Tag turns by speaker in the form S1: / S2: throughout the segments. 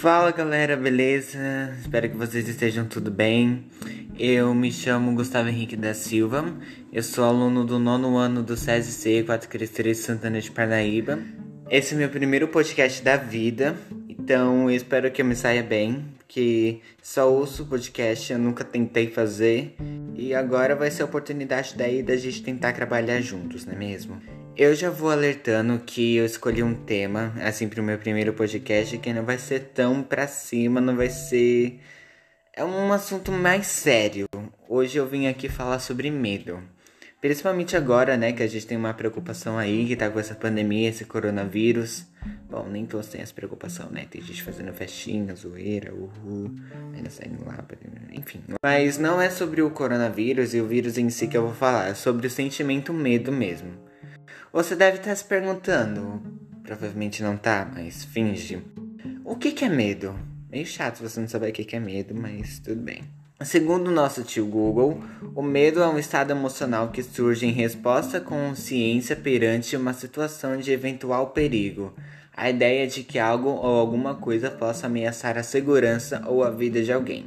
S1: Fala galera, beleza? Espero que vocês estejam tudo bem. Eu me chamo Gustavo Henrique da Silva, eu sou aluno do nono ano do SESI 433 Santana de Parnaíba. Esse é meu primeiro podcast da vida, então eu espero que eu me saia bem, que só ouço podcast, eu nunca tentei fazer e agora vai ser a oportunidade daí da gente tentar trabalhar juntos, não é mesmo? Eu já vou alertando que eu escolhi um tema, assim, pro meu primeiro podcast, que não vai ser tão pra cima, não vai ser. É um assunto mais sério. Hoje eu vim aqui falar sobre medo. Principalmente agora, né, que a gente tem uma preocupação aí, que tá com essa pandemia, esse coronavírus. Bom, nem todos têm essa preocupação, né? Tem gente fazendo festinha, zoeira, uhul, ainda saindo lá, enfim. Mas não é sobre o coronavírus e o vírus em si que eu vou falar, é sobre o sentimento medo mesmo. Você deve estar se perguntando, provavelmente não tá, mas finge. O que, que é medo? Meio chato você não saber o que, que é medo, mas tudo bem. Segundo nosso tio Google, o medo é um estado emocional que surge em resposta à consciência perante uma situação de eventual perigo. A ideia de que algo ou alguma coisa possa ameaçar a segurança ou a vida de alguém.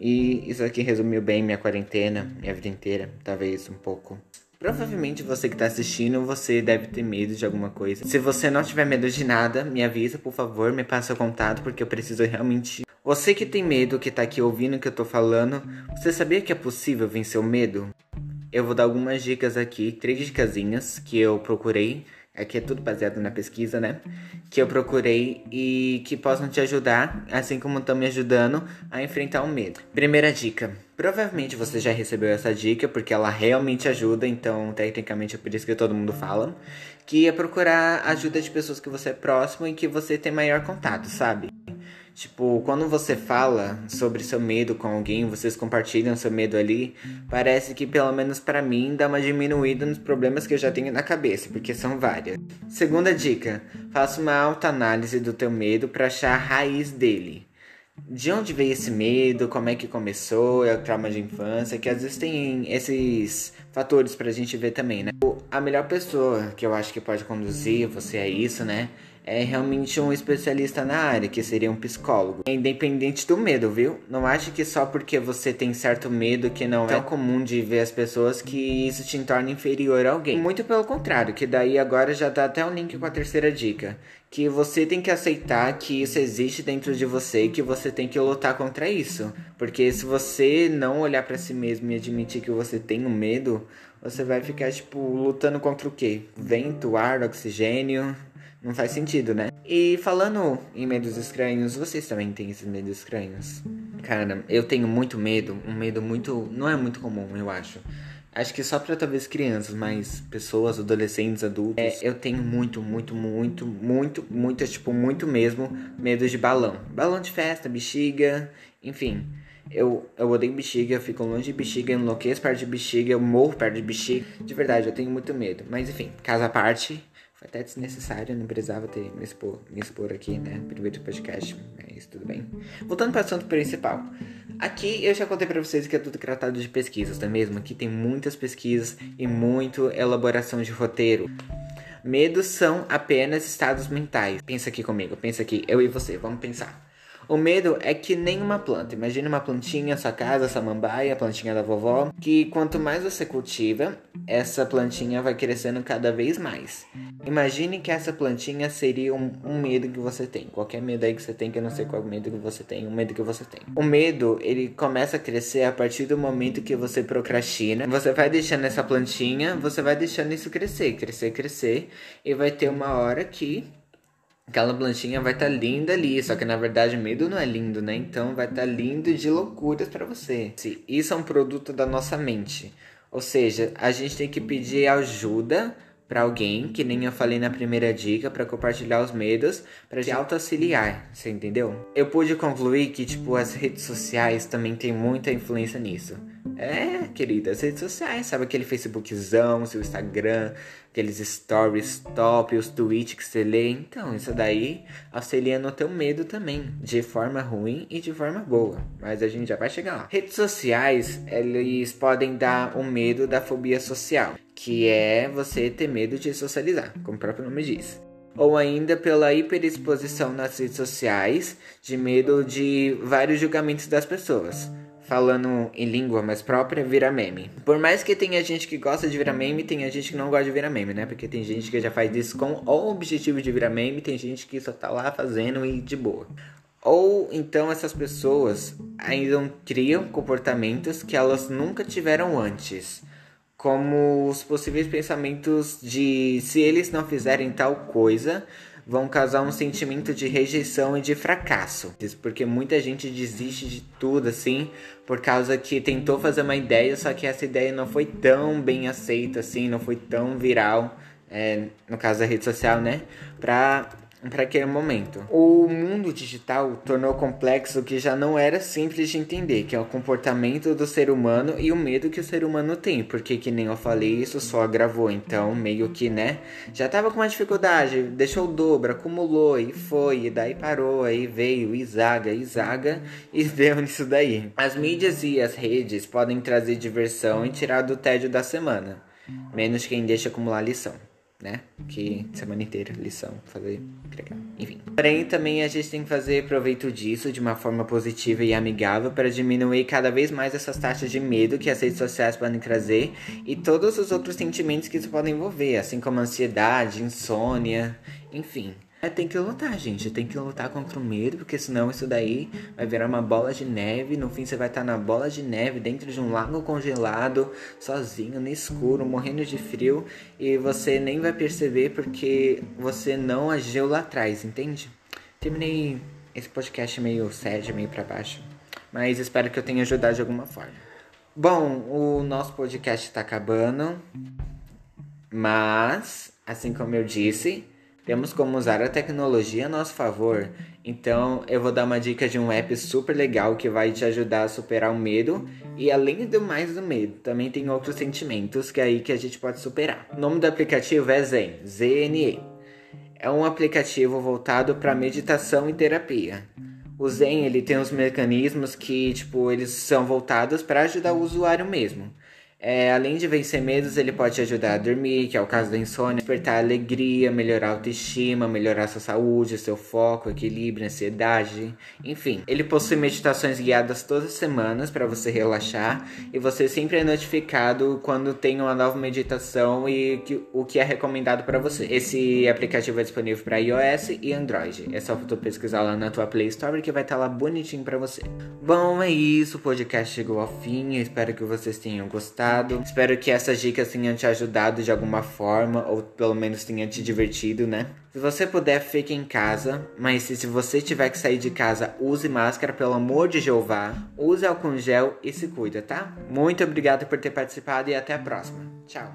S1: E isso aqui resumiu bem minha quarentena, minha vida inteira, talvez um pouco. Provavelmente você que está assistindo, você deve ter medo de alguma coisa. Se você não tiver medo de nada, me avisa, por favor, me passa o contato, porque eu preciso realmente. Você que tem medo, que está aqui ouvindo o que eu estou falando, você sabia que é possível vencer o medo? Eu vou dar algumas dicas aqui, três dicasinhas que eu procurei Aqui é tudo baseado na pesquisa, né? Que eu procurei e que possam te ajudar, assim como estão me ajudando, a enfrentar o medo. Primeira dica. Provavelmente você já recebeu essa dica, porque ela realmente ajuda, então tecnicamente é por isso que todo mundo fala. Que é procurar ajuda de pessoas que você é próximo e que você tem maior contato, sabe? Tipo, quando você fala sobre seu medo com alguém, vocês compartilham seu medo ali, parece que pelo menos para mim dá uma diminuída nos problemas que eu já tenho na cabeça, porque são várias. Segunda dica: faça uma autoanálise do teu medo para achar a raiz dele. De onde veio esse medo? Como é que começou? É o trauma de infância? Que às vezes tem esses fatores pra gente ver também, né? A melhor pessoa que eu acho que pode conduzir você a isso, né? É realmente um especialista na área, que seria um psicólogo. É independente do medo, viu? Não ache que só porque você tem certo medo que não é comum de ver as pessoas que isso te torna inferior a alguém. Muito pelo contrário, que daí agora já dá até um link com a terceira dica. Que você tem que aceitar que isso existe dentro de você e que você tem que lutar contra isso. Porque se você não olhar para si mesmo e admitir que você tem um medo, você vai ficar, tipo, lutando contra o quê? Vento, ar, oxigênio. Não faz sentido, né? E falando em medos estranhos, vocês também têm esses medos estranhos? Cara, eu tenho muito medo, um medo muito. Não é muito comum, eu acho. Acho que só pra talvez crianças, mas pessoas, adolescentes, adultos. É, eu tenho muito, muito, muito, muito, muito, é, tipo, muito mesmo medo de balão. Balão de festa, bexiga, enfim. Eu, eu odeio bexiga, eu fico longe de bexiga, eu enlouqueço perto de bexiga, eu morro perto de bexiga. De verdade, eu tenho muito medo. Mas enfim, casa à parte. Foi até desnecessário, não precisava ter me expor, me expor aqui, né? Primeiro podcast, mas tudo bem. Voltando para o assunto principal. Aqui eu já contei para vocês que é tudo tratado de pesquisas, não é mesmo? Aqui tem muitas pesquisas e muito elaboração de roteiro. Medos são apenas estados mentais. Pensa aqui comigo, pensa aqui, eu e você, vamos pensar. O medo é que nem uma planta. Imagina uma plantinha, sua casa, samambaia, a plantinha da vovó, que quanto mais você cultiva, essa plantinha vai crescendo cada vez mais. Imagine que essa plantinha seria um, um, medo que você tem. Qualquer medo aí que você tem, que eu não sei qual medo que você tem, um medo que você tem. O medo, ele começa a crescer a partir do momento que você procrastina. Você vai deixando essa plantinha, você vai deixando isso crescer, crescer, crescer, e vai ter uma hora que aquela plantinha vai estar tá linda ali, só que na verdade medo não é lindo, né? Então vai estar tá lindo de loucuras para você. Isso é um produto da nossa mente. Ou seja, a gente tem que pedir ajuda para alguém, que nem eu falei na primeira dica, para compartilhar os medos, para te autoauxiliar, você entendeu? Eu pude concluir que tipo as redes sociais também tem muita influência nisso. É, querida, as redes sociais, sabe aquele Facebookzão, seu Instagram, aqueles stories top, os tweets que você lê. Então, isso daí auxilia no teu medo também, de forma ruim e de forma boa. Mas a gente já vai chegar lá. Redes sociais, eles podem dar o um medo da fobia social, que é você ter medo de socializar, como o próprio nome diz. ou ainda pela hiperexposição nas redes sociais, de medo de vários julgamentos das pessoas. Falando em língua mais própria, vira meme. Por mais que tenha gente que gosta de virar meme, tem gente que não gosta de virar meme, né? Porque tem gente que já faz isso com o objetivo de virar meme, tem gente que só tá lá fazendo e de boa. Ou então essas pessoas ainda criam comportamentos que elas nunca tiveram antes como os possíveis pensamentos de se eles não fizerem tal coisa, vão causar um sentimento de rejeição e de fracasso. Porque muita gente desiste de tudo assim, por causa que tentou fazer uma ideia, só que essa ideia não foi tão bem aceita assim, não foi tão viral, é, no caso da rede social, né? Pra para aquele momento. O mundo digital tornou complexo o que já não era simples de entender, que é o comportamento do ser humano e o medo que o ser humano tem, porque que nem eu falei, isso só agravou, então meio que, né, já tava com uma dificuldade, deixou o dobro, acumulou e foi, e daí parou, aí veio, e zaga, e zaga, e deu nisso daí. As mídias e as redes podem trazer diversão e tirar do tédio da semana, menos quem deixa acumular lição né? Que semana inteira, lição, fazer, entregar, enfim. Porém, também a gente tem que fazer proveito disso de uma forma positiva e amigável para diminuir cada vez mais essas taxas de medo que as redes sociais podem trazer e todos os outros sentimentos que isso pode envolver, assim como ansiedade, insônia, enfim. É, tem que lutar, gente. Tem que lutar contra o medo, porque senão isso daí vai virar uma bola de neve. No fim, você vai estar na bola de neve dentro de um lago congelado, sozinho, no escuro, morrendo de frio. E você nem vai perceber porque você não agiu lá atrás, entende? Terminei esse podcast meio sério, meio para baixo. Mas espero que eu tenha ajudado de alguma forma. Bom, o nosso podcast está acabando. Mas, assim como eu disse temos como usar a tecnologia a nosso favor. Então, eu vou dar uma dica de um app super legal que vai te ajudar a superar o medo e além do mais do medo, também tem outros sentimentos que é aí que a gente pode superar. O nome do aplicativo é Zen, Z-N-E. É um aplicativo voltado para meditação e terapia. O Zen, ele tem uns mecanismos que, tipo, eles são voltados para ajudar o usuário mesmo. É, além de vencer medos, ele pode te ajudar a dormir, que é o caso da insônia, despertar alegria, melhorar a autoestima, melhorar sua saúde, seu foco, equilíbrio, ansiedade, enfim. Ele possui meditações guiadas todas as semanas para você relaxar e você sempre é notificado quando tem uma nova meditação e que, o que é recomendado para você. Esse aplicativo é disponível para iOS e Android. É só tu pesquisar lá na tua Play Store que vai estar tá lá bonitinho para você. Bom, é isso, o podcast chegou ao fim. Eu espero que vocês tenham gostado Espero que essas dicas tenham te ajudado de alguma forma, ou pelo menos tenham te divertido, né? Se você puder, fique em casa, mas se você tiver que sair de casa, use máscara, pelo amor de Jeová. Use álcool gel e se cuida, tá? Muito obrigado por ter participado e até a próxima. Tchau.